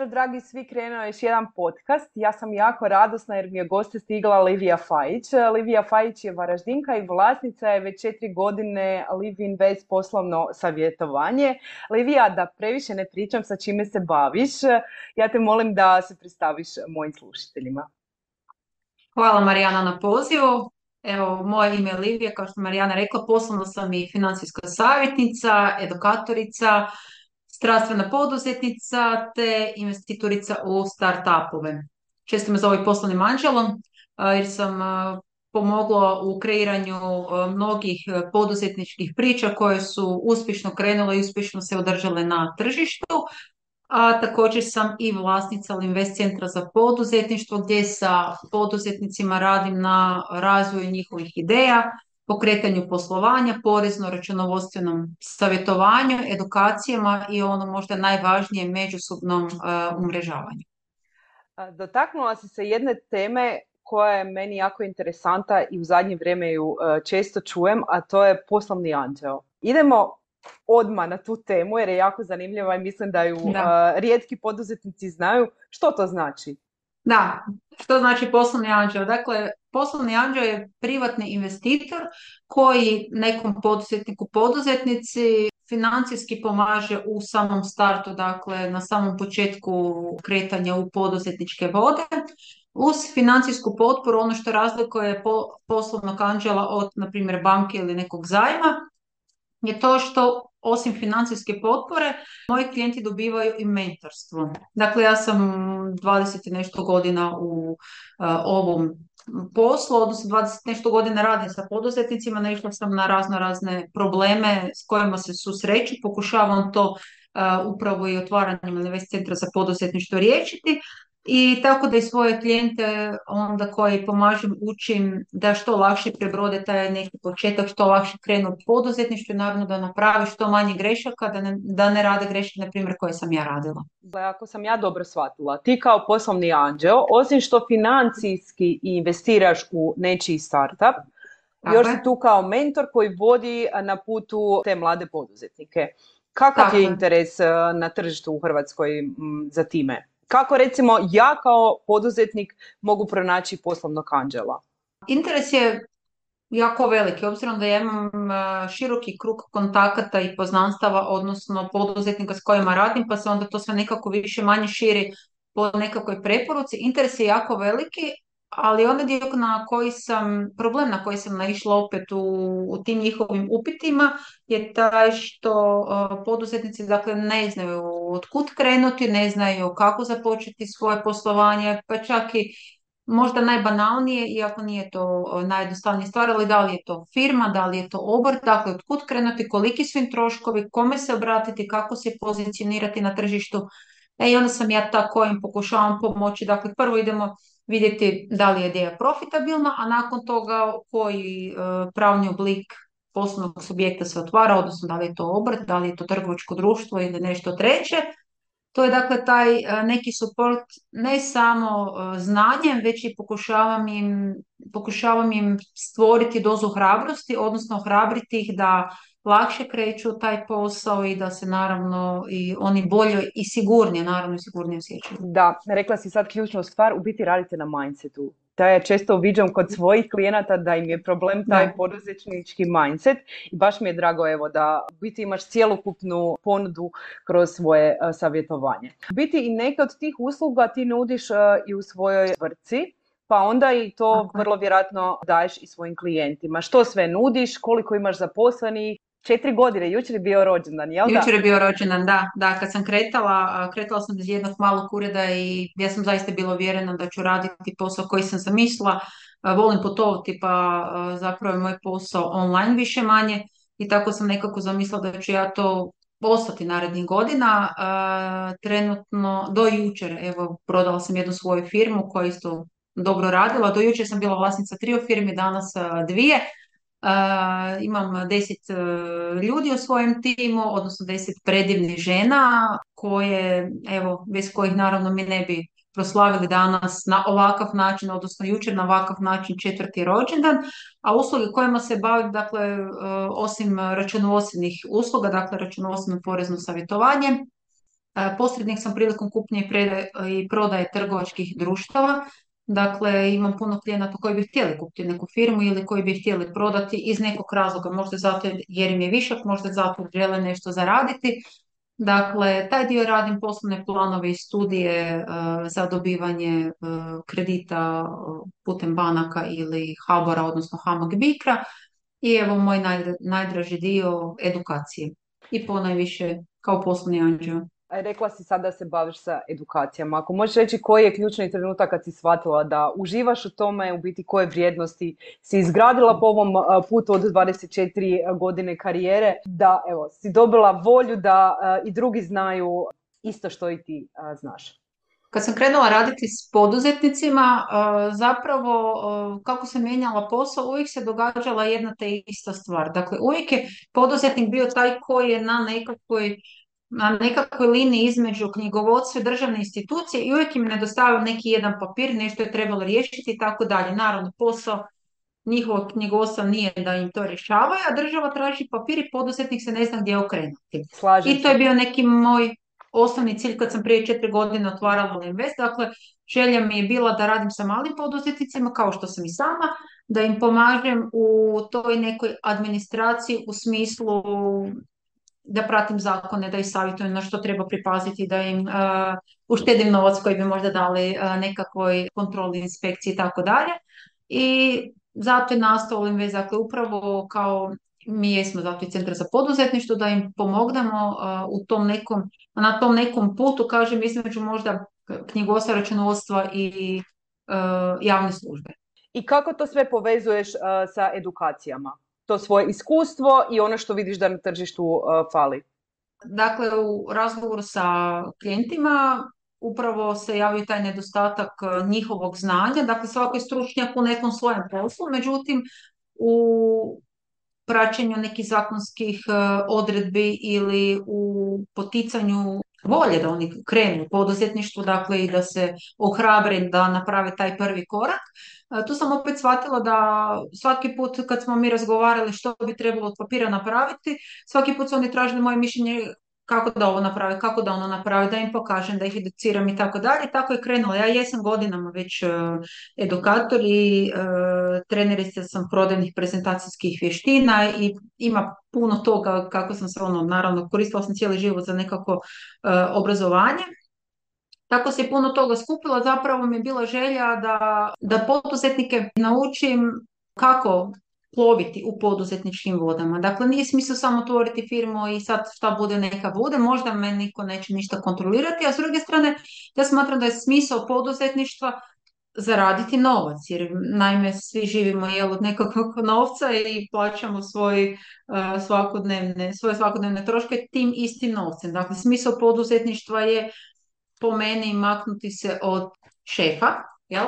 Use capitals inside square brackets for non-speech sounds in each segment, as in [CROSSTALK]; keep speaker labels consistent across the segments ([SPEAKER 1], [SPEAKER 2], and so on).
[SPEAKER 1] Pozdrav dragi svi, krenuo je još jedan podcast. Ja sam jako radosna jer mi je goste stigla Livija Fajić. Livija Fajić je varaždinka i vlasnica je već četiri godine Liv Invest poslovno savjetovanje. Livija, da previše ne pričam sa čime se baviš, ja te molim da se predstaviš mojim slušateljima.
[SPEAKER 2] Hvala Marijana na pozivu. Evo, moje ime je Livija, kao što Marijana rekla, poslovno sam i financijska savjetnica, edukatorica, strastvena poduzetnica te investitorica u startupove. Često me zove poslovnim anđelom jer sam pomogla u kreiranju mnogih poduzetničkih priča koje su uspješno krenule i uspješno se održale na tržištu. A također sam i vlasnica Invest centra za poduzetništvo gdje sa poduzetnicima radim na razvoju njihovih ideja, pokretanju poslovanja, porezno-računovodstvenom savjetovanju, edukacijama i ono možda najvažnije međusobnom uh, umrežavanju.
[SPEAKER 1] Dotaknula si se jedne teme koja je meni jako interesanta i u zadnje vrijeme ju e, često čujem, a to je poslovni anđeo. Idemo odmah na tu temu jer je jako zanimljiva i mislim da ju da. E, rijetki poduzetnici znaju. Što to znači?
[SPEAKER 2] Da, što znači poslovni anđeo? Dakle, poslovni anđeo je privatni investitor koji nekom poduzetniku, poduzetnici financijski pomaže u samom startu, dakle na samom početku kretanja u poduzetničke vode. Uz financijsku potporu, ono što razlikuje poslovnog anđela od, na primjer, banke ili nekog zajma, je to što osim financijske potpore, moji klijenti dobivaju i mentorstvo. Dakle, ja sam 20 nešto godina u uh, ovom poslu, odnosno 20 nešto godina radim sa poduzetnicima, naišla sam na razno razne probleme s kojima se susreću, pokušavam to uh, upravo i otvaranjem Invest centra za poduzetništvo riješiti, i tako da i svoje klijente onda koji pomažem učim da što lakše prebrode taj neki početak, što lakše krenu u poduzetništvu i naravno da napravi što manje grešaka, da ne, da ne rade greške, na primjer, koje sam ja radila.
[SPEAKER 1] Ako sam ja dobro shvatila, ti kao poslovni anđeo, osim što financijski investiraš u nečiji startup, još si tu kao mentor koji vodi na putu te mlade poduzetnike. Kakav je interes eh, na tržištu u Hrvatskoj za time? Kako recimo ja kao poduzetnik mogu pronaći poslovnog anđela?
[SPEAKER 2] Interes je jako veliki, obzirom da ja imam e, široki krug kontakata i poznanstava, odnosno poduzetnika s kojima radim, pa se onda to sve nekako više manje širi po nekakvoj preporuci. Interes je jako veliki, ali onaj dio na koji sam, problem na koji sam naišla opet u, u tim njihovim upitima je taj što uh, poduzetnici dakle ne znaju od kud krenuti, ne znaju kako započeti svoje poslovanje, pa čak i možda najbanalnije, iako nije to najjednostavnija stvar, ali da li je to firma, da li je to obrt, dakle od kud krenuti, koliki su im troškovi, kome se obratiti, kako se pozicionirati na tržištu. E i onda sam ja ta kojim pokušavam pomoći, dakle prvo idemo vidjeti da li je ideja profitabilna, a nakon toga koji e, pravni oblik poslovnog subjekta se otvara, odnosno da li je to obrt, da li je to trgovačko društvo ili nešto treće. To je dakle taj e, neki suport ne samo e, znanjem, već i pokušavam im, pokušavam im stvoriti dozu hrabrosti, odnosno hrabriti ih da lakše kreću taj posao i da se naravno i oni bolje i sigurnije, naravno i sigurnije osjećaju.
[SPEAKER 1] Da, rekla si sad ključnu stvar, u biti radite na mindsetu. Da ja često viđam kod svojih klijenata da im je problem taj poduzetnički mindset i baš mi je drago evo da u biti imaš cjelokupnu ponudu kroz svoje savjetovanje. U biti i neke od tih usluga ti nudiš i u svojoj vrci pa onda i to vrlo vjerojatno daješ i svojim klijentima. Što sve nudiš, koliko imaš zaposlenih, četiri godine, jučer je bio rođendan, jel
[SPEAKER 2] da? Jučer je bio rođendan, da. Da, kad sam kretala, kretala sam iz jednog malog ureda i ja sam zaista bila uvjerena da ću raditi posao koji sam zamislila. Volim putovati, pa zapravo je moj posao online više manje i tako sam nekako zamislila da ću ja to ostati narednih godina. Trenutno, do jučer, evo, prodala sam jednu svoju firmu koja isto dobro radila. Do jučer sam bila vlasnica trio firmi, danas dvije. Uh, imam deset uh, ljudi u svojem timu, odnosno deset predivnih žena koje, evo, bez kojih naravno mi ne bi proslavili danas na ovakav način, odnosno jučer na ovakav način četvrti rođendan, a usluge kojima se bavim, dakle, uh, osim računovodstvenih usluga, dakle, računovodstveno porezno savjetovanje, posrednik sam prilikom kupnje i prodaje trgovačkih društava, Dakle, imam puno klijenata koji bi htjeli kupiti neku firmu ili koji bi htjeli prodati iz nekog razloga, možda zato jer im je višak, možda zato žele nešto zaraditi. Dakle, taj dio radim poslovne planove i studije uh, za dobivanje uh, kredita uh, putem banaka ili Habora, odnosno Hamag Bikra. I evo moj najdraži dio edukacije. I ponajviše kao poslovni anđeo.
[SPEAKER 1] Rekla si sad da se baviš sa edukacijama. Ako možeš reći koji je ključni trenutak kad si shvatila da uživaš u tome, u biti koje vrijednosti si izgradila po ovom putu od 24 godine karijere, da evo, si dobila volju da i drugi znaju isto što i ti znaš.
[SPEAKER 2] Kad sam krenula raditi s poduzetnicima, zapravo kako se mijenjala posao, uvijek se događala jedna te ista stvar. Dakle, uvijek je poduzetnik bio taj koji je na nekakvoj na nekakvoj liniji između knjigovodstva i državne institucije i uvijek im nedostavio neki jedan papir, nešto je trebalo riješiti i tako dalje. Naravno, posao njihovog knjigovodstva nije da im to rješavaju, a država traži papir i poduzetnik se ne zna gdje okrenuti. I to je bio neki moj osnovni cilj kad sam prije četiri godine otvarala Invest. Dakle, želja mi je bila da radim sa malim poduzetnicima, kao što sam i sama, da im pomažem u toj nekoj administraciji u smislu da pratim zakone, da ih savjetujem na što treba pripaziti, da im uh, uštedim novac koji bi možda dali uh, nekakvoj kontroli inspekciji i tako dalje. I zato je nastao Invest, dakle upravo kao mi jesmo zato i centar za poduzetništvo, da im pomognemo uh, u tom nekom, na tom nekom putu, kažem, između možda knjigosa računovodstva i javne službe.
[SPEAKER 1] I kako to sve povezuješ sa edukacijama? To svoje iskustvo i ono što vidiš da na tržištu uh, fali?
[SPEAKER 2] Dakle, u razgovoru sa klijentima upravo se javio taj nedostatak uh, njihovog znanja. Dakle, svako je stručnjak u nekom svojem poslu, međutim, u praćenju nekih zakonskih uh, odredbi ili u poticanju volje da oni krenu u poduzetništvu, dakle i da se ohrabre da naprave taj prvi korak. Tu sam opet shvatila da svaki put kad smo mi razgovarali što bi trebalo od papira napraviti, svaki put su oni tražili moje mišljenje kako da ovo naprave, kako da ono naprave, da im pokažem, da ih educiram i tako dalje. Tako je krenulo. Ja jesam godinama već uh, edukator i uh, trenerica sam prodajnih prezentacijskih vještina i ima puno toga kako sam se ono, naravno, koristila sam cijeli život za nekako obrazovanje. Tako se puno toga skupila, zapravo mi je bila želja da, da poduzetnike naučim kako ploviti u poduzetničkim vodama. Dakle, nije smisao samo otvoriti firmu i sad šta bude neka bude, možda me niko neće ništa kontrolirati, a s druge strane ja smatram da je smisao poduzetništva zaraditi novac, jer naime svi živimo jel, od nekakvog novca i plaćamo svoj, uh, svakodnevne, svoje svakodnevne troške tim istim novcem. Dakle, smisao poduzetništva je po meni maknuti se od šefa, jel?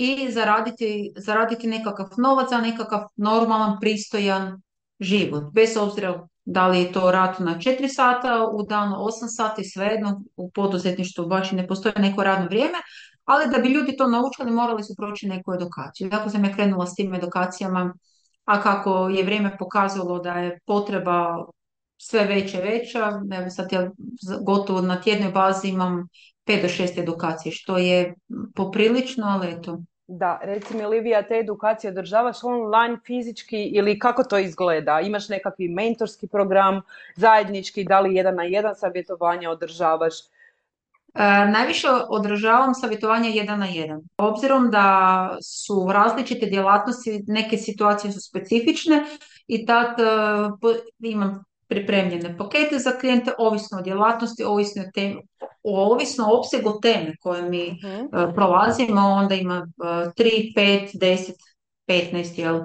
[SPEAKER 2] I zaraditi, zaraditi nekakav novac za nekakav normalan, pristojan život. Bez obzira da li je to rad na 4 sata u danu, 8 sati, svejedno u poduzetništvu baš i ne postoji neko radno vrijeme, ali da bi ljudi to naučili morali su proći neku edukaciju. Tako sam ja krenula s tim edukacijama, a kako je vrijeme pokazalo da je potreba sve veća veća, evo sad ja gotovo na tjednoj bazi imam 5 do 6 edukacije, što je poprilično, ali eto.
[SPEAKER 1] Da, reci mi Livija, te edukacije održavaš online, fizički ili kako to izgleda? Imaš nekakvi mentorski program, zajednički, da li jedan na jedan savjetovanje održavaš?
[SPEAKER 2] najviše odražavam savjetovanje jedan na jedan. Obzirom da su različite djelatnosti, neke situacije su specifične i tad imam pripremljene pakete za klijente, ovisno o djelatnosti, ovisno o temi, ovisno o opsegu teme koje mi uh prolazimo, onda ima 3, 5, 10, 15 jel,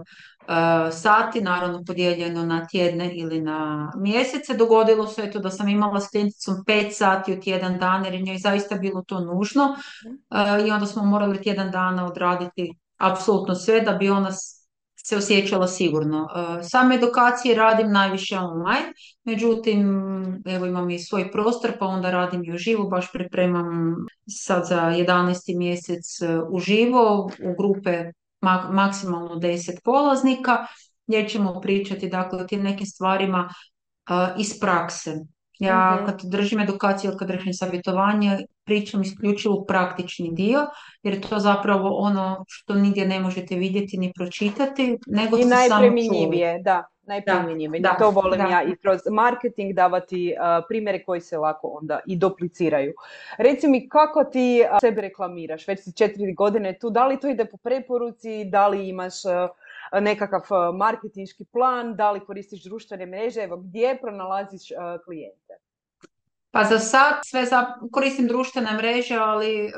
[SPEAKER 2] sati, naravno podijeljeno na tjedne ili na mjesece. Dogodilo se to da sam imala s klijenticom 5 sati u tjedan dana jer je njoj zaista bilo to nužno. I onda smo morali tjedan dana odraditi apsolutno sve da bi ona se osjećala sigurno. E, same edukacije radim najviše online, međutim, evo imam i svoj prostor, pa onda radim i uživo, baš pripremam sad za 11. mjesec e, uživo u grupe maksimalno 10 polaznika, gdje ćemo pričati dakle, o tim nekim stvarima e, iz prakse. Ja mhm. kad držim edukaciju ili kad držim savjetovanje, pričam isključivo praktični dio, jer je to zapravo ono što nigdje ne možete vidjeti ni pročitati, nego I
[SPEAKER 1] najpremjenjivije, da, najpremjenjivije. Da, to volim ja i kroz marketing davati primjere koji se lako onda i dupliciraju. Reci mi kako ti uh, sebe reklamiraš, već si četiri godine tu, da li to ide po preporuci, da li imaš nekakav marketinški plan, da li koristiš društvene mreže, evo gdje pronalaziš klijente?
[SPEAKER 2] Pa za sad sve za, koristim društvene mreže, ali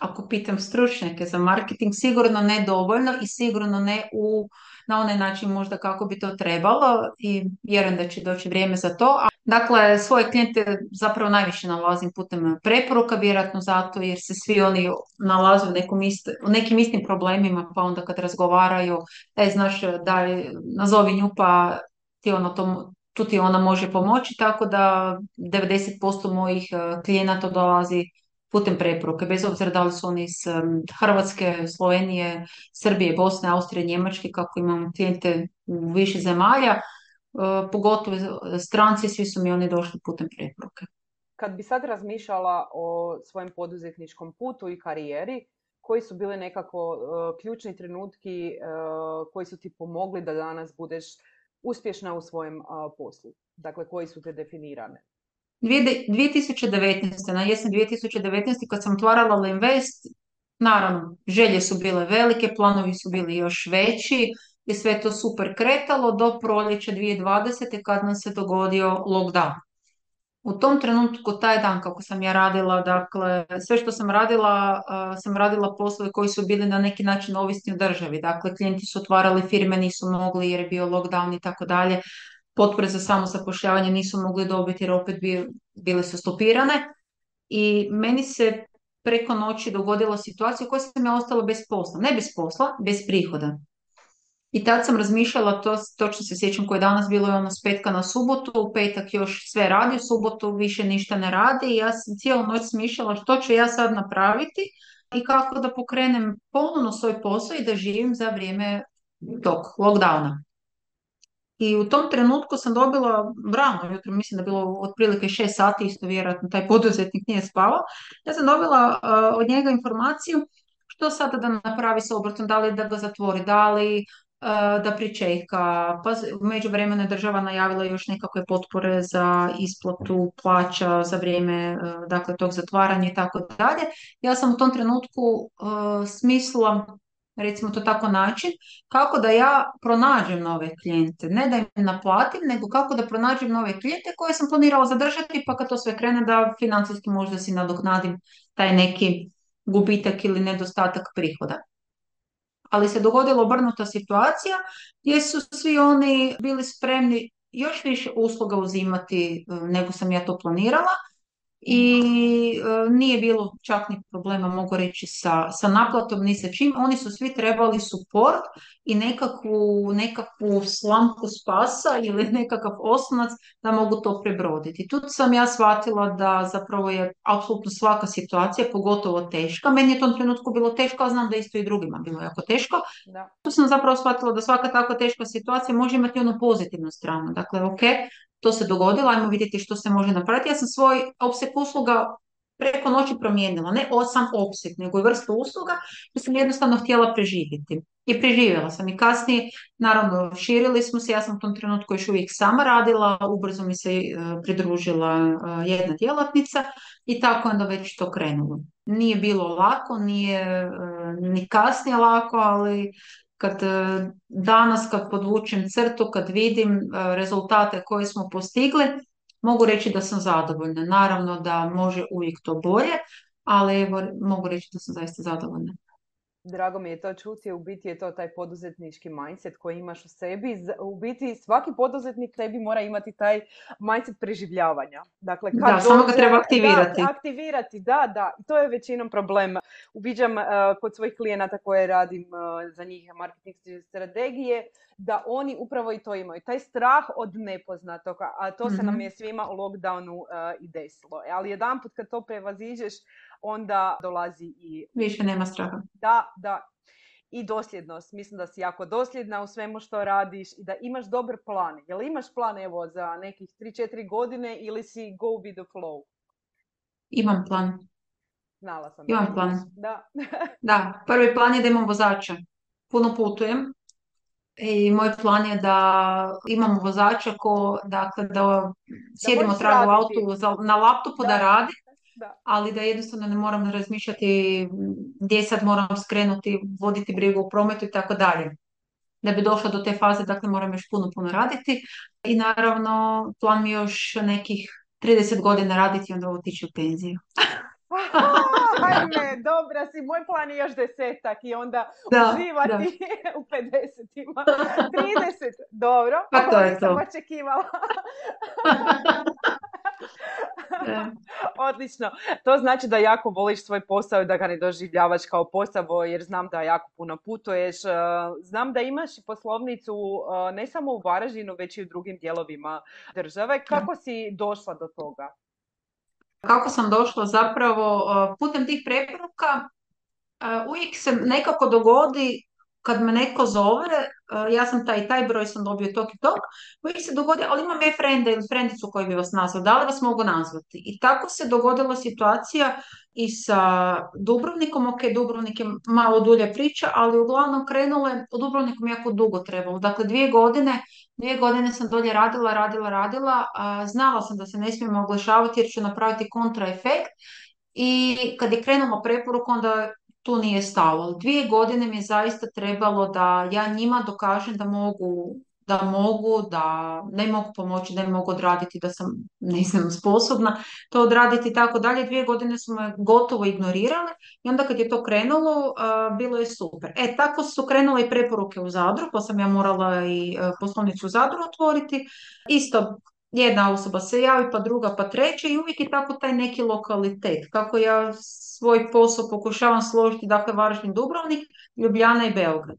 [SPEAKER 2] ako pitam stručnjake za marketing, sigurno ne dovoljno i sigurno ne u, na onaj način možda kako bi to trebalo i vjerujem da će doći vrijeme za to. Dakle, svoje klijente zapravo najviše nalazim putem preporuka, vjerojatno zato jer se svi oni nalaze u, nekom nekim istim problemima, pa onda kad razgovaraju, e, znaš, daj, nazovi nju pa ti ono to, tu ti ona može pomoći, tako da 90% mojih e, klijenata dolazi putem preporuke, bez obzira da li su oni iz Hrvatske, Slovenije, Srbije, Bosne, Austrije, Njemačke, kako imam klijente u više zemalja, E, pogotovo stranci, svi su mi oni došli putem preporuke.
[SPEAKER 1] Kad bi sad razmišljala o svojem poduzetničkom putu i karijeri, koji su bili nekako uh, ključni trenutki koji su ti pomogli da danas budeš uspješna u svojem poslu? Dakle, koji su te definirane?
[SPEAKER 2] 2019. na jesen 2019. kad sam otvarala Invest, naravno, želje su bile velike, planovi su bili još veći, je sve to super kretalo do proljeća 2020. kad nam se dogodio lockdown. U tom trenutku, taj dan kako sam ja radila, dakle, sve što sam radila, sam radila poslove koji su bili na neki način ovisni o državi. Dakle, klijenti su otvarali firme, nisu mogli jer je bio lockdown i tako dalje. Potpore za samozapošljavanje nisu mogli dobiti jer opet bile su stopirane. I meni se preko noći dogodila situacija u kojoj sam ja ostala bez posla. Ne bez posla, bez prihoda. I tad sam razmišljala, to točno se sjećam koje je danas bilo je ono s petka na subotu, u petak još sve radi, u subotu više ništa ne radi i ja sam cijelu noć smišljala što ću ja sad napraviti i kako da pokrenem ponovno svoj posao i da živim za vrijeme tog lockdowna. I u tom trenutku sam dobila rano jutro, mislim da bilo otprilike šest sati, isto vjerojatno taj poduzetnik nije spavao. Ja sam dobila od njega informaciju što sada da napravi s obrtom, da li da ga zatvori, da li da pričeka, pa u međuvremenu država najavila još nekakve potpore za isplatu plaća za vrijeme e, dakle, tog zatvaranja i tako dalje. Ja sam u tom trenutku uh, smislila recimo to tako način, kako da ja pronađem nove klijente. Ne da im naplatim, nego kako da pronađem nove klijente koje sam planirala zadržati, pa kad to sve krene da financijski možda si nadoknadim taj neki gubitak ili nedostatak prihoda ali se dogodila obrnuta situacija gdje su svi oni bili spremni još više usluga uzimati e, nego sam ja to planirala i e, nije bilo čak ni problema mogu reći sa, sa naplatom ni sa čim. Oni su svi trebali suport i nekakvu, nekakvu slamku spasa ili [LAUGHS] nekakav osnovac da mogu to prebroditi. Tu sam ja shvatila da zapravo je apsolutno svaka situacija, pogotovo teška. Meni je u tom trenutku bilo teško, a znam da isto i drugima bilo jako teško. Da. Tu sam zapravo shvatila da svaka tako teška situacija može imati onu pozitivnu stranu. Dakle, ok, to se dogodilo, ajmo vidjeti što se može napraviti. Ja sam svoj opsek usluga preko noći promijenila. Ne osam opseg, nego i vrstu usluga, jer sam jednostavno htjela preživjeti. I preživjela sam. I kasnije, naravno, širili smo se. Ja sam u tom trenutku još uvijek sama radila. Ubrzo mi se e, pridružila e, jedna djelatnica i tako onda već to krenulo. Nije bilo lako, nije e, ni kasnije lako, ali kad danas kad podvučem crtu, kad vidim rezultate koje smo postigli, mogu reći da sam zadovoljna. Naravno da može uvijek to bolje, ali evo, mogu reći da sam zaista zadovoljna.
[SPEAKER 1] Drago mi je to čuti, u biti je to taj poduzetnički mindset koji imaš u sebi. U biti svaki poduzetnik tebi mora imati taj mindset preživljavanja.
[SPEAKER 2] Dakle, kad da, samo ga treba aktivirati.
[SPEAKER 1] Da, aktivirati, da, da. To je većinom problem. Uviđam uh, kod svojih klijenata koje radim uh, za njih marketing strategije, da oni upravo i to imaju. Taj strah od nepoznatog, a to se nam mhm. je svima u lockdownu uh, i desilo. Ali jedan put kad to prevaziđeš, onda dolazi i...
[SPEAKER 2] Više nema straha.
[SPEAKER 1] Da, da. I dosljednost. Mislim da si jako dosljedna u svemu što radiš i da imaš dobar plan. Jel imaš plan evo za nekih 3-4 godine ili si go with the flow?
[SPEAKER 2] Imam plan.
[SPEAKER 1] Znala sam.
[SPEAKER 2] Imam plan.
[SPEAKER 1] Da. [LAUGHS]
[SPEAKER 2] da, prvi plan je da imam vozača. Puno putujem. I moj plan je da imamo vozača ko, dakle, da sjedimo tragu u autu na laptopu da, da radi da. ali da jednostavno ne moram razmišljati gdje sad moram skrenuti, voditi brigu u prometu i tako dalje. Da bi došla do te faze, dakle moram još puno, puno raditi. I naravno, plan mi još nekih 30 godina raditi i onda otići u penziju. [LAUGHS]
[SPEAKER 1] Ajme, dobra si, moj plan je još desetak i onda da, uživati da. [LAUGHS] u 50-ima. 30, dobro,
[SPEAKER 2] pa to je to.
[SPEAKER 1] očekivala. [LAUGHS] [LAUGHS] Odlično. To znači da jako voliš svoj posao i da ga ne doživljavaš kao posao jer znam da jako puno putuješ. E, znam da imaš poslovnicu e, ne samo u Varaždinu, već i u drugim dijelovima države. Kako si došla do toga?
[SPEAKER 2] Kako sam došla zapravo e, putem tih preporuka uvijek se nekako dogodi kad me neko zove, e, ja sam taj taj broj sam dobio tog i tog, uvijek se dogodi, ali imam je frende ili frendicu koji bi vas nazvao, da li vas mogu nazvati? I tako se dogodila situacija i sa Dubrovnikom, ok, Dubrovnik je malo dulje priča, ali uglavnom krenule, u Dubrovniku jako dugo trebalo, dakle dvije godine, dvije godine sam dolje radila, radila, radila, a znala sam da se ne smijemo oglašavati jer ću napraviti kontraefekt i kad je krenula preporuka, onda tu nije stalo. Dvije godine mi je zaista trebalo da ja njima dokažem da mogu da mogu, da ne mogu pomoći, da ne mogu odraditi, da sam ne znam sposobna to odraditi i tako dalje. Dvije godine su me gotovo ignorirale i onda kad je to krenulo, bilo je super. E, tako su krenule i preporuke u Zadru, pa sam ja morala i uh, poslovnicu u Zadru otvoriti. Isto jedna osoba se javi, pa druga, pa treća i uvijek je tako taj neki lokalitet. Kako ja svoj posao pokušavam složiti, dakle Varaždin, Dubrovnik, Ljubljana i Beograd.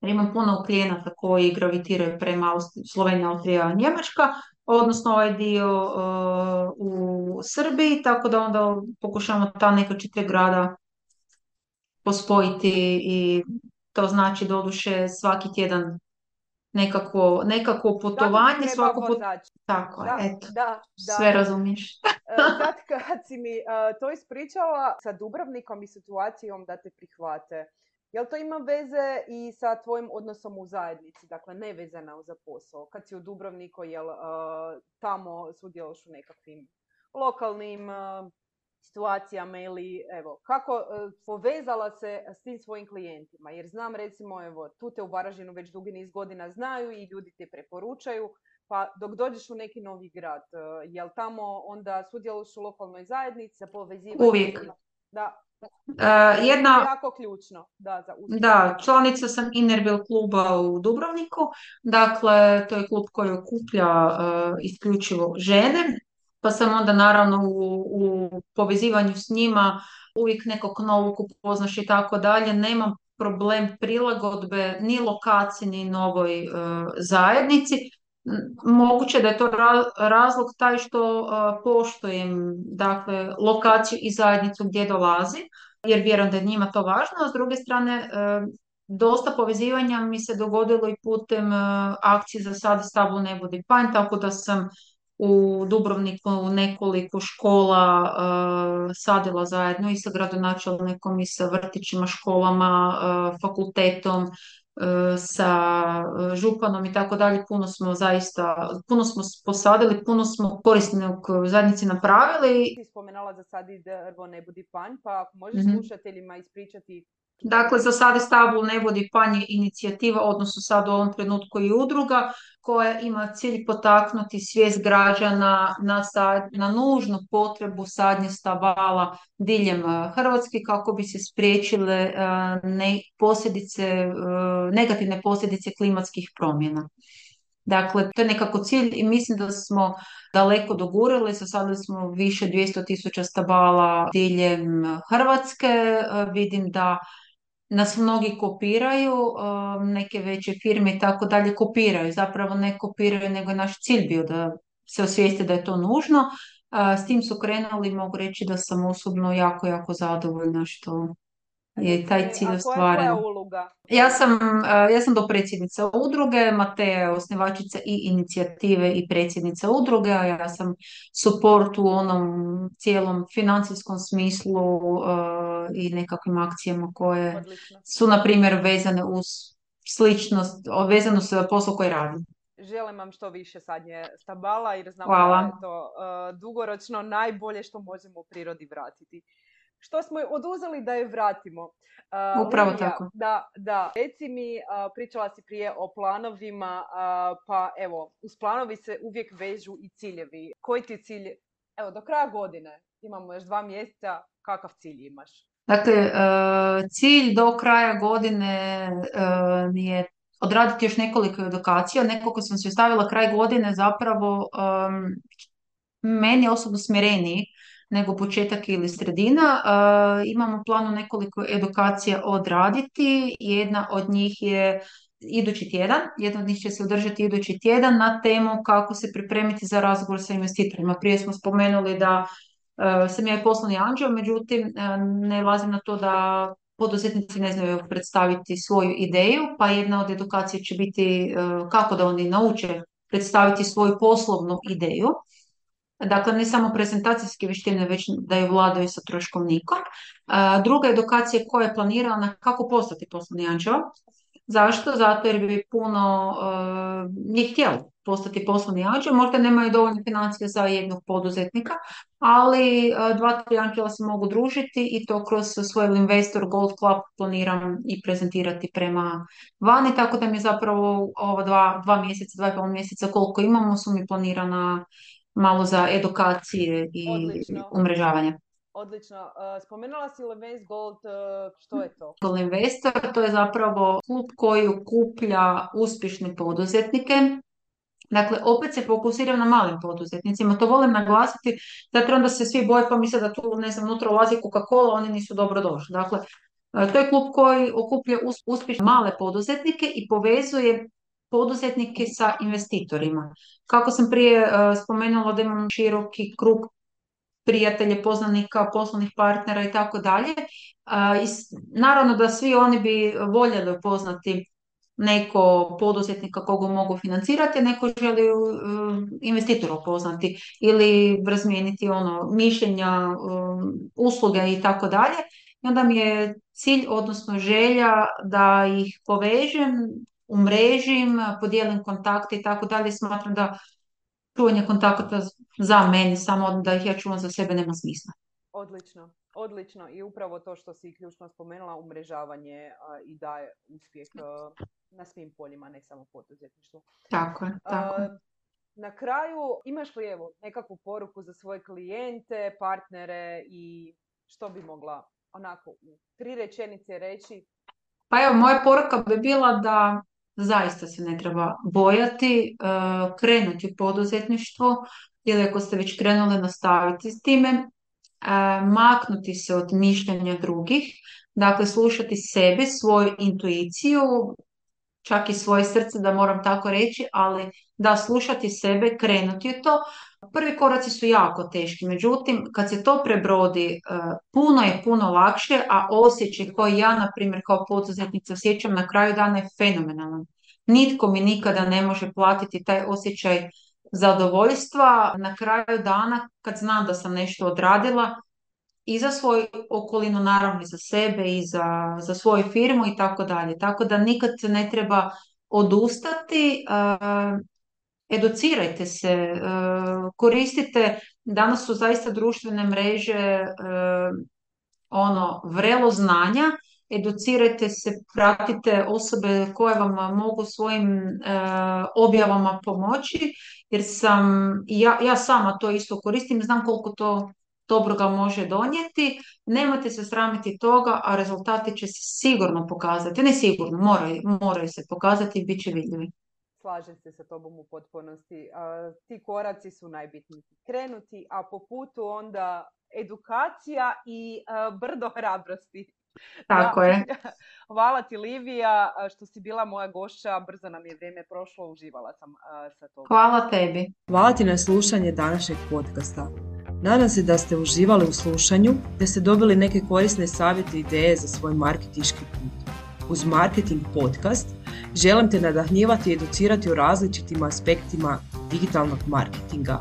[SPEAKER 2] Jer imam puno klijenata koji gravitiraju prema Slovenija, Austrija, Njemačka, odnosno ovaj dio uh, u Srbiji, tako da onda pokušavamo ta neka četiri grada pospojiti i to znači doduše svaki tjedan nekako, nekako putovanje, svako put... Tako da, eto, da, da. sve razumiješ. [LAUGHS]
[SPEAKER 1] E, [LAUGHS] sad kad si mi uh, to ispričala sa Dubrovnikom i situacijom da te prihvate, jel to ima veze i sa tvojim odnosom u zajednici, dakle ne vezana za posao? Kad si u Dubrovniku, jel uh, tamo sudjeluješ u nekakvim lokalnim uh, situacijama ili evo, kako uh, povezala se s tim svojim klijentima? Jer znam recimo, evo, tu te u Varaždinu već dugi niz godina znaju i ljudi te preporučaju, pa dok dođeš u neki novi grad, uh, jel tamo onda sudjeluješ u lokalnoj zajednici za povezivanje?
[SPEAKER 2] Uvijek.
[SPEAKER 1] Da,
[SPEAKER 2] Uh, jedna,
[SPEAKER 1] jako ključno. Da, za
[SPEAKER 2] da, članica sam Innerbil kluba u Dubrovniku, dakle to je klub koji okuplja uh, isključivo žene pa sam onda naravno u, u povezivanju s njima uvijek nekog novog upoznaš i tako dalje. Nemam problem prilagodbe ni lokaciji ni novoj e, zajednici. Moguće da je to razlog taj što uh, poštujem dakle, lokaciju i zajednicu gdje dolazi, jer vjerujem da je njima to važno, a s druge strane e, dosta povezivanja mi se dogodilo i putem akcije za sad stavu ne budi panj, tako da sam u Dubrovniku u nekoliko škola sadila zajedno i sa gradonačelnikom i sa vrtićima, školama, fakultetom, sa županom i tako dalje. Puno smo zaista, puno smo posadili, puno smo korisnog zajednici napravili.
[SPEAKER 1] Ti spomenala za sad i drvo ne budi panj, pa ako možeš mm slušateljima ispričati
[SPEAKER 2] Dakle, za sada stavu ne vodi panje inicijativa, odnosno sad u ovom trenutku i udruga, koja ima cilj potaknuti svijest građana na, sad, na nužnu potrebu sadnje stabala diljem e, Hrvatske kako bi se spriječile e, ne, posljedice, e, negativne posljedice klimatskih promjena. Dakle, to je nekako cilj i mislim da smo daleko dogurali, sada smo više 200 tisuća stabala diljem Hrvatske. Vidim da nas mnogi kopiraju, um, neke veće firme i tako dalje kopiraju. Zapravo ne kopiraju, nego je naš cilj bio da se osvijeste da je to nužno. S tim su krenuli, mogu reći da sam osobno jako, jako zadovoljna što je taj cilj ostvaren.
[SPEAKER 1] uloga?
[SPEAKER 2] Ja sam, uh, ja sam dopredsjednica udruge, Mateja je osnivačica i inicijative i predsjednica udruge, a ja sam support u onom cijelom financijskom smislu uh, i nekakvim akcijama koje su, na primjer, vezane uz sličnost, vezano sa posao koji radim.
[SPEAKER 1] Želim vam što više sadnje stabala jer znam da je to uh, dugoročno najbolje što možemo u prirodi vratiti što smo oduzeli da je vratimo.
[SPEAKER 2] Upravo tako.
[SPEAKER 1] Da, da. Reci mi, pričala si prije o planovima, pa evo, uz planovi se uvijek vežu i ciljevi. Koji ti cilj, evo, do kraja godine, imamo još dva mjeseca, kakav cilj imaš?
[SPEAKER 2] Dakle, e, cilj do kraja godine e, je odraditi još nekoliko edukacija. Nekoliko sam se ostavila kraj godine zapravo meni osobno smjereniji nego početak ili sredina. E, imamo planu nekoliko edukacija odraditi. Jedna od njih je idući tjedan. Jedna od njih će se održati idući tjedan na temu kako se pripremiti za razgovor sa investitorima. Prije smo spomenuli da e, sam ja i poslovni anđeo, međutim e, ne lazim na to da poduzetnici ne znaju predstaviti svoju ideju, pa jedna od edukacija će biti kako da oni nauče predstaviti svoju poslovnu ideju. Dakle, ne samo prezentacijske vještine, već da je vladaju sa troškovnikom. Druga edukacija koja je planirana kako postati poslovni anđeo. Zašto? Zato jer bi puno uh, njih htjelo postati poslovni anđeo. Možda nemaju dovoljno financije za jednog poduzetnika, ali dva, tri anđela se mogu družiti i to kroz svoj Investor Gold Club planiram i prezentirati prema vani, tako da mi zapravo ova dva, dva mjeseca, dva i pol mjeseca koliko imamo su mi planirana malo za edukacije i Odlično. umrežavanje.
[SPEAKER 1] Odlično. Uh, spomenula si Leves Gold, uh, što je to?
[SPEAKER 2] Gold Investor, to je zapravo klub koji ukuplja uspješne poduzetnike. Dakle, opet se fokusira na malim poduzetnicima. To volim naglasiti, zato onda se svi boje pa misle da tu, ne znam, unutra ulazi Coca-Cola, oni nisu dobro došli. Dakle, uh, to je klub koji okuplja uspješne male poduzetnike i povezuje poduzetnike sa investitorima. Kako sam prije uh, spomenula da imam široki krug prijatelje, poznanika, poslovnih partnera i tako dalje. Naravno da svi oni bi voljeli upoznati neko poduzetnika koga mogu financirati, neko želi uh, investitora upoznati ili razmijeniti ono mišljenja, usluge i tako dalje. I onda mi je cilj, odnosno želja da ih povežem umrežim, podijelim kontakte i tako dalje. Smatram da čuvanje kontakta za meni, samo da ih ja čuvam za sebe, nema smisla.
[SPEAKER 1] Odlično, odlično. I upravo to što si ključno spomenula, umrežavanje i daje uspjeh na svim poljima, ne samo poduzetništvu.
[SPEAKER 2] Tako je, tako
[SPEAKER 1] Na kraju, imaš li evo nekakvu poruku za svoje klijente, partnere i što bi mogla onako u tri rečenice reći?
[SPEAKER 2] Pa evo, moja poruka bi bila da zaista se ne treba bojati, e, krenuti u poduzetništvo ili ako ste već krenuli nastaviti s time, e, maknuti se od mišljenja drugih, dakle slušati sebe, svoju intuiciju, čak i svoje srce da moram tako reći, ali da slušati sebe, krenuti u to. Prvi koraci su jako teški, međutim kad se to prebrodi e, puno je puno lakše, a osjećaj koji ja na primjer kao poduzetnica osjećam na kraju dana je fenomenalan. Nitko mi nikada ne može platiti taj osjećaj zadovoljstva na kraju dana kad znam da sam nešto odradila i za svoju okolinu, naravno i za sebe i za, za svoju firmu i tako dalje. Tako da nikad ne treba odustati, educirajte se, koristite, danas su zaista društvene mreže ono vrelo znanja, educirajte se, pratite osobe koje vam mogu svojim objavama pomoći, jer sam, ja, ja sama to isto koristim, znam koliko to dobro ga može donijeti, nemojte se sramiti toga, a rezultati će se sigurno pokazati, ne sigurno, moraju, moraju se pokazati i bit će vidljivi.
[SPEAKER 1] Slažem se sa tobom u potpunosti. Ti koraci su najbitniji. Krenuti, a po putu onda edukacija i brdo hrabrosti.
[SPEAKER 2] Tako je. [LAUGHS]
[SPEAKER 1] Hvala ti Livija što si bila moja gošća, brzo nam je vrijeme prošlo, uživala sam sa tobom.
[SPEAKER 2] Hvala tebi.
[SPEAKER 3] Hvala ti na slušanje današnjeg podcasta. Nadam se da ste uživali u slušanju, da ste dobili neke korisne savjete i ideje za svoj marketiški put. Uz Marketing Podcast želim te nadahnjivati i educirati o različitim aspektima digitalnog marketinga.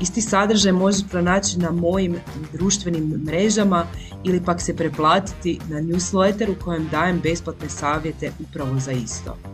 [SPEAKER 3] Isti sadržaj možeš pronaći na mojim društvenim mrežama ili pak se preplatiti na newsletter u kojem dajem besplatne savjete upravo za isto.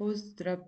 [SPEAKER 3] Pozdrav!